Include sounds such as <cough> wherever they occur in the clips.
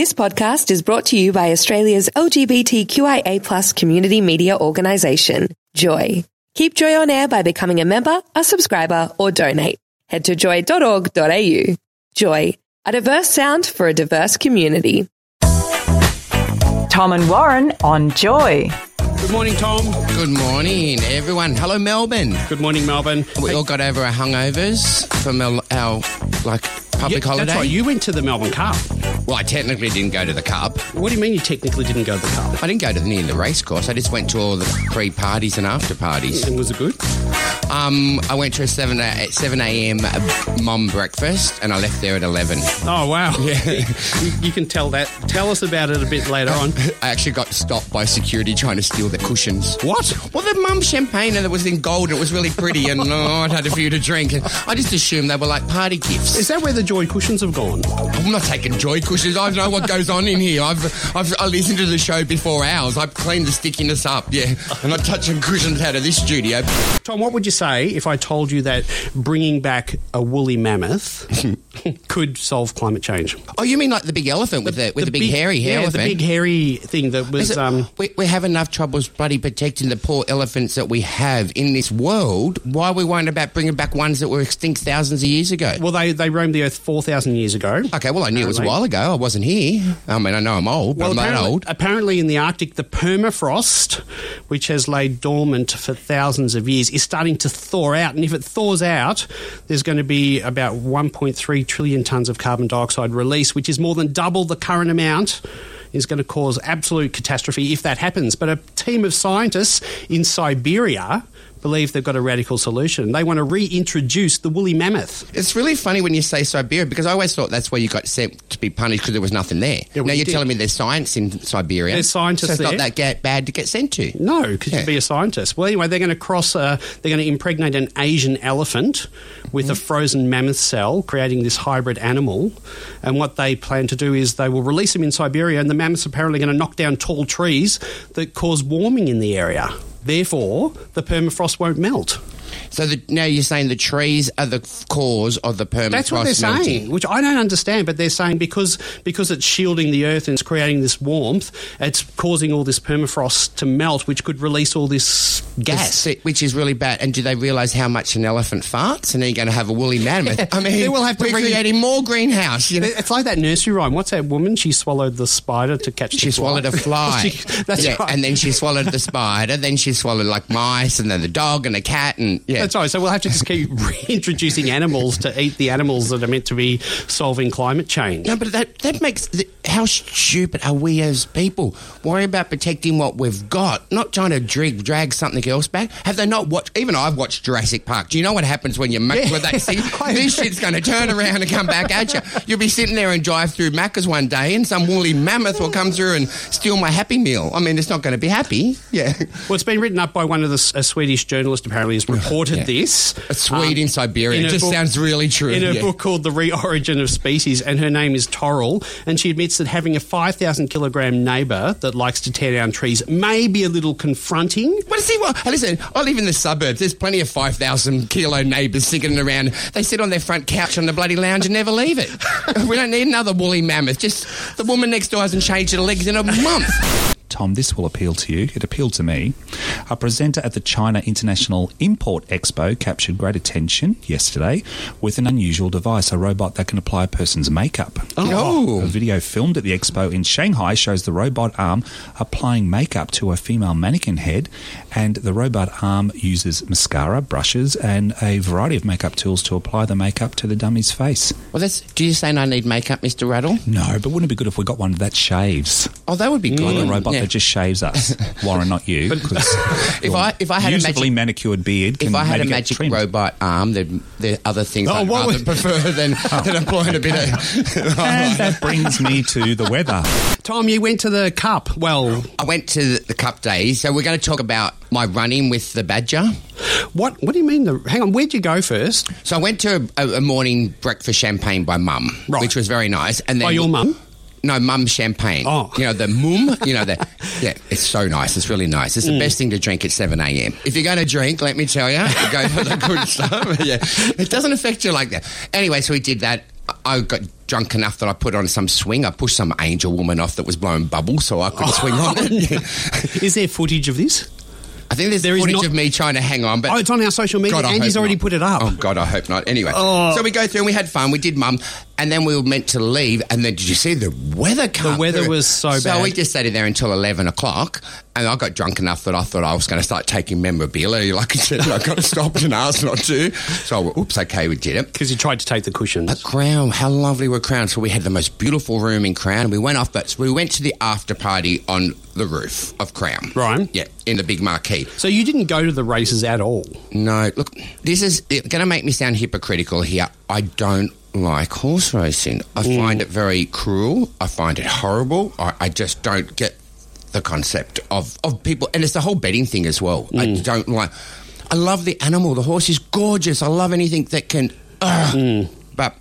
This podcast is brought to you by Australia's LGBTQIA plus community media organisation, Joy. Keep Joy on air by becoming a member, a subscriber, or donate. Head to joy.org.au. Joy, a diverse sound for a diverse community. Tom and Warren on Joy. Good morning, Tom. Good morning, everyone. Hello, Melbourne. Good morning, Melbourne. We all got over our hangovers from our, our like public Yeah, holiday. That's right. You went to the Melbourne Cup. Well, I technically didn't go to the Cup. What do you mean you technically didn't go to the Cup? I didn't go to the near the race course. I just went to all the pre parties and after parties. And was it good? Um, I went to a seven a, seven a.m. Mumm breakfast, and I left there at eleven. Oh wow! Yeah, you, you can tell that. Tell us about it a bit later on. <laughs> I actually got stopped by security trying to steal the cushions. What? Well, the Mumm champagne and it was in gold and it was really pretty, and oh, I'd had a few to drink. And I just assumed they were like party gifts. Is that where the joy cushions have gone? I'm not taking joy cushions. I know what goes on in here. I've, I've I listened to the show before hours. I've cleaned the stickiness up. Yeah, I'm not touching cushions out of this studio. Tom, what would you say if I told you that bringing back a woolly mammoth <laughs> could solve climate change? Oh, you mean like the big elephant with the, with the, big, hairy hair yeah, elephant? the big hairy thing that was. it- Um, we, we have enough troubles bloody protecting the poor elephants that we have in this world. Why are we worrying about bringing back ones that were extinct thousands of years ago? well, they they roamed the earth four thousand years ago. Okay, well, I knew it was a while ago. I wasn't here. I mean, I know I'm old, but Well, I'm not apparently, old. apparently in the Arctic, the permafrost, which has laid dormant for thousands of years, is starting to thaw out. And if it thaws out, there's going to be about 1.3 trillion tonnes of carbon dioxide release, which is more than double the current amount. Is going to cause absolute catastrophe if that happens. But a team of scientists in Siberia believe they've got a radical solution. They want to reintroduce the woolly mammoth. It's really funny when you say Siberia because I always thought that's where you got sent to be punished because there was nothing there. Yeah, well, now you you're did- telling me there's science in Siberia. There's scientists so it's there. not that bad to get sent to. No, because Yeah. you'd be a scientist. Well, anyway, they're going to cross. Uh, they're going to impregnate an Asian elephant with Mm-hmm. a frozen mammoth cell, creating this hybrid animal. And what they plan to do is they will release them in Siberia, and the mammoths apparently going to knock down tall trees that cause warming in the area. Therefore, the permafrost won't melt. So the, now you're saying the trees are the cause of the permafrost That's what they're melting. saying, which I don't understand. But they're saying because because it's shielding the earth and it's creating this warmth, it's causing all this permafrost to melt, which could release all this gas. This- Which is really bad. And do they realise how much an elephant farts? And then you're going to have a woolly mammoth. I mean, They will have to we're bring- creating more greenhouse. You know? It's like that nursery rhyme. What's that woman? She swallowed the spider to catch She the swallowed a <laughs> fly. She- that's yeah, right. and then she swallowed the spider. Then she swallowed like mice, and then the dog and the cat, and yeah. That's right. So we'll have to just keep <laughs> reintroducing animals to eat the animals that are meant to be solving climate change. No, but that that makes the, how stupid are we as people? Worry about protecting what we've got, not trying to drag drag something else back. Have they not watched? Even I've watched Jurassic Park. Do you know what happens when you muck Yeah. with that thing? this shit's going to turn around and come back at you. You'll be sitting there and drive through Macca's one day, and some woolly mammoth will come through and steal my Happy Meal. I mean, it's not going to be happy. Yeah, Well, it's been written up by one of the a Swedish journalist. Apparently, has reported Yeah. this. a Swede in Siberia. Um, in It just book- sounds really true. in a yeah. book called The Reorigin of Species, and her name is Torill, and she admits that having a 5,000 kilogram neighbour that likes to tear down trees may be a little confronting. Well, see, well, listen, I live in the suburbs. There's plenty of 5,000 kilo neighbours sitting around. They sit on their front couch on the bloody lounge and never leave it. <laughs> we don't need another woolly mammoth. Just the woman next door hasn't changed her legs in a month. Tom, this will appeal to you. It appealed to me. A presenter at the China International Import Expo captured great attention yesterday with an unusual device, a robot that can apply a person's makeup. Oh. A oh. video filmed at the expo in Shanghai shows the robot arm applying makeup to a female mannequin head, and the robot arm uses mascara, brushes, and a variety of makeup tools to apply the makeup to the dummy's face. Well, that's, do you say I need makeup, Mr. Rattle? No, but wouldn't it be good if we got one that shaves? Oh, that would be good. Like a robot Yeah. that just shaves us. <laughs> Warren, not you. 'cause <laughs> If I- if I had a beautifully magic- manicured beard, If I had a magic robot arm, there there are other things Oh, I'd what rather was- prefer <laughs> than, oh. than applying a bit of. And that brings me to the weather. Tom, you went to the Cup. Well, I went to the Cup Days, so we're going to talk about my running with the Badger. what What do you mean? The, hang on, where'd you go first? So I went to a, a morning breakfast champagne by Mum, Right. which was very nice. And then By your mum? No, Mumm champagne. Oh. you know the Mumm. You know the yeah. It's so nice. It's really nice. It's the Mm. best thing to drink at seven a.m. If you're going to drink, let me tell you, go for the good <laughs> stuff. Yeah, it doesn't affect you like that. Anyway, so we did that. I got drunk enough that I put on some swing. I pushed some angel woman off that was blowing bubbles so I could swing on it. <laughs> Is there footage of this? I think there's There is footage not- of me trying to hang on, but Oh, it's on our social media. God, Andy's already not. put it up. Oh God, I hope not. Anyway, Oh. so we go through and we had fun. We did Mumm, and then we were meant to leave. And then did you see the weather? come weather through? was so So bad. So we just stayed there until eleven o'clock, and I got drunk enough that I thought I was going to start taking memorabilia. <laughs> Like I said, I got stopped and asked not to. So, I went, oops, okay, we did it. Because you tried to take the cushions. Crown, how lovely were Crown. So we had the most beautiful room in Crown, and we went off. But we went to the after party on the roof of Crown. Right. Yeah, in the big marquee. So you didn't go to the races at all. No, look, this is going to make me sound hypocritical here. I don't like horse racing. I mm. find it very cruel. I find it horrible. I, I just don't get the concept of, of people, and it's the whole betting thing as well. I mm. don't like. I love the animal. The horse is gorgeous. I love anything that can. Ugh. Mm. But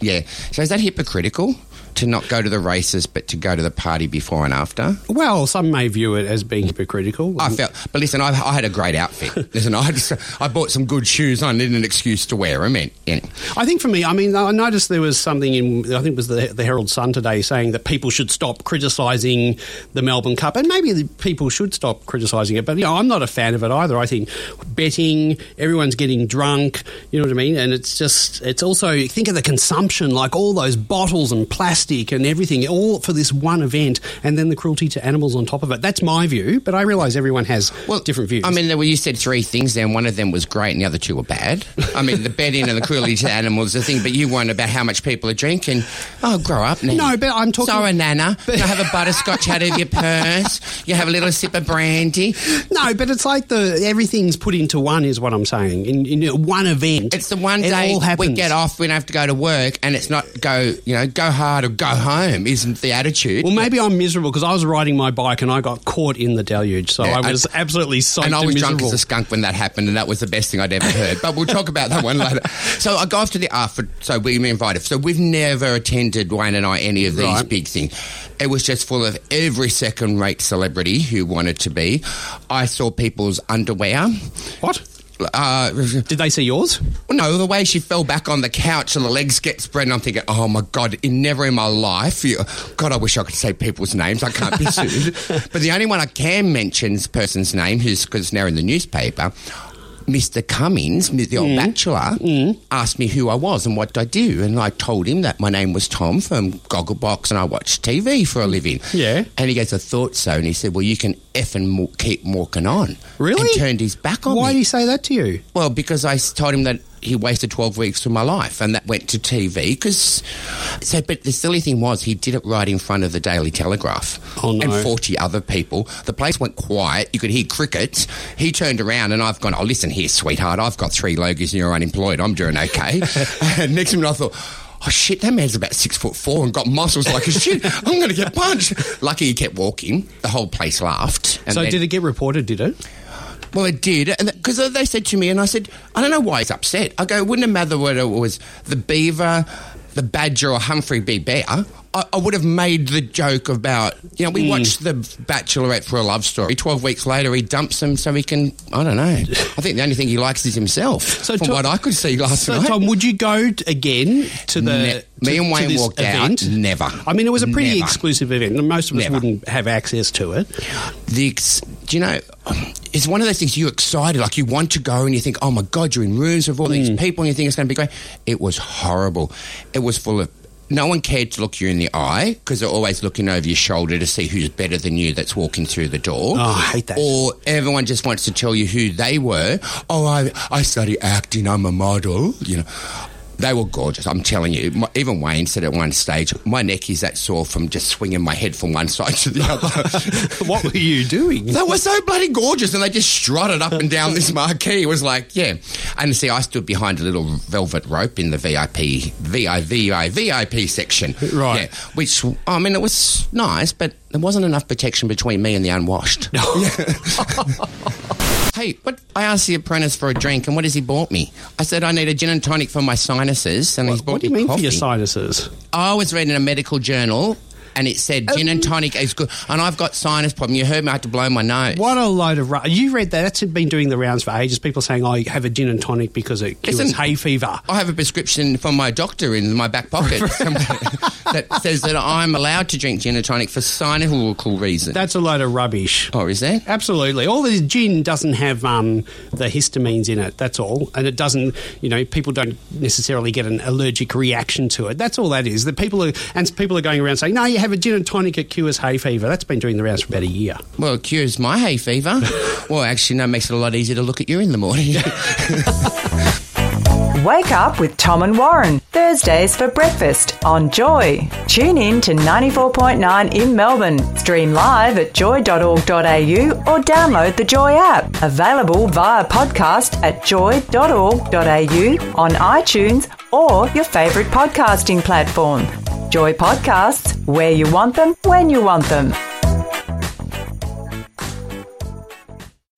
yeah, so is that hypocritical to not go to the races, but to go to the party before and after? Well, some may view it as being hypocritical. I felt, but listen, I, I had a great outfit. <laughs> listen, I, just, I bought some good shoes. I needed an excuse to wear them. And, and I think for me, I mean, I noticed there was something in, I think it was the, the Herald Sun today saying that people should stop criticising the Melbourne Cup, and maybe the people should stop criticising it. But you know, I'm not a fan of it either. I think betting, everyone's getting drunk. You know what I mean? And it's just, it's also think of the consumption, like all those bottles and plastic and everything, all for this one event, and then the cruelty to animals on top of it. That's my view, but I realise everyone has well, different views. I mean, there were, you said three things there, and one of them was great, and the other two were bad. I mean, the betting and the cruelty to animals, the thing, but you weren't about how much people are drinking. Oh, grow up, Nana. No, but I'm talking- Sorry, Nana. You have a butterscotch out of your purse. You have a little sip of brandy. No, but it's like the everything's put into one, is what I'm saying. In, in one event, It's the one day we get off, we don't have to go to work, and it's not go, you know, go hard or go home, isn't the attitude. Well, maybe I'm miserable because I was riding my bike and I got caught in the deluge, so Yeah, I was and- absolutely soaked and I was miserable. drunk as a skunk when that happened, and that was the best thing I'd ever heard. But we'll talk about that one later. <laughs> So I go off to the ah, after. So we were invited. So we've never attended Wayne and I any of these Right. big things. It was just full of every second-rate celebrity who wanted to be. I saw people's underwear. what? Uh, Did they see yours? no, the way she fell back on the couch and the legs get spread, and I'm thinking, oh my God, in never in my life. You, God, I wish I could say people's names. I can't be sued. <laughs> but the only one I can mention is person's name, who's because it's now in the newspaper. Mr. Cummins, the old mm. bachelor, mm. asked me who I was and what I do, and I told him that my name was Tom from Gogglebox, and I watch TV for a living. Yeah. and he goes, "I thought so," and he said, "Well, you can effing mo- keep walking on." Really? And turned his back on Why me. Why did he say that to you? Well, because I told him that he wasted 12 weeks of my life and that went to TV. Because, so, but the silly thing was, he did it right in front of the Daily Telegraph Oh, no. and 40 other people. The place went quiet. You could hear crickets. He turned around and I've gone, oh, listen here, sweetheart, I've got three logos and you're unemployed. I'm doing okay. <laughs> and next minute I thought, Oh shit! That man's about six foot four and got muscles like a shit. I'm going to get punched. Lucky he kept walking. The whole place laughed. So then- did it get reported? Did it? Well, it did, because they said to me, and I said, I don't know why he's upset. I go, wouldn't it matter whether it was the beaver, the badger, or Humphrey B. Bear? I, I would have made the joke about, you know, we hmm. watched The Bachelorette for a love story. Twelve weeks later, he dumps him so he can. I don't know. I think the only thing he likes is himself. So from Tom- what I could see last So, night. Tom, would you go again to the? Ne- to- me and Wayne walked event? out. Never. I mean, it was a pretty Never. exclusive event, and most of us Never. wouldn't have access to it. the ex- do you know it's one of those things you're excited like you want to go and you think oh my god you're in rooms with all these mm. people and you think it's going to be great it was horrible it was full of no one cared to look you in the eye because they're always looking over your shoulder to see who's better than you that's walking through the door. Oh, I hate that. Or everyone just wants to tell you who they were. Oh, I, I study acting, I'm a model, you know. They were gorgeous, I'm telling you. My, even Wayne said at one stage, my neck is that sore from just swinging my head from one <laughs> side to the other. <laughs> what were you doing? They were so bloody gorgeous, and they just strutted up and down this marquee. It was like, yeah. And see, I stood behind a little velvet rope in the VIP, VI, VI, VIP section. Right. Yeah, which, I mean, it was nice, but there wasn't enough protection between me and the unwashed. <laughs> Hey, what? I asked the apprentice for a drink, and what has he bought me? I said I need a gin and tonic for my sinuses, and he's bought me What do you mean coffee. for your sinuses? I was reading a medical journal and it said gin and oh. tonic is good. And I've got sinus problem. You heard me. I had to blow my nose. What a load of ru- you read that? That's been doing the rounds for ages. People saying, "I have a gin and tonic because it cures Listen, hay fever." I have a prescription from my doctor in my back pocket <laughs> <laughs> that says that I'm allowed to drink gin and tonic for cynical reasons. That's a load of rubbish. oh, is that? Absolutely. All the gin doesn't have um, the histamines in it. That's all, and it doesn't. You know, people don't necessarily get an allergic reaction to it. That's all that is. The people are and people are going around saying, "No, you have a gin and tonic, it cures hay fever." That's been doing the rounds for about a year. Well, it cures my hay fever. <laughs> well, actually, no, it makes it a lot easier to look at you in the morning. <laughs> Wake up with Tom and Warren, Thursdays for breakfast on Joy. Tune in to 94.9 in Melbourne. Stream live at joy.org.au or download the Joy app. Available via podcast at joy.org.au on iTunes or your favourite podcasting platform. Joy Podcasts, where you want them, when you want them.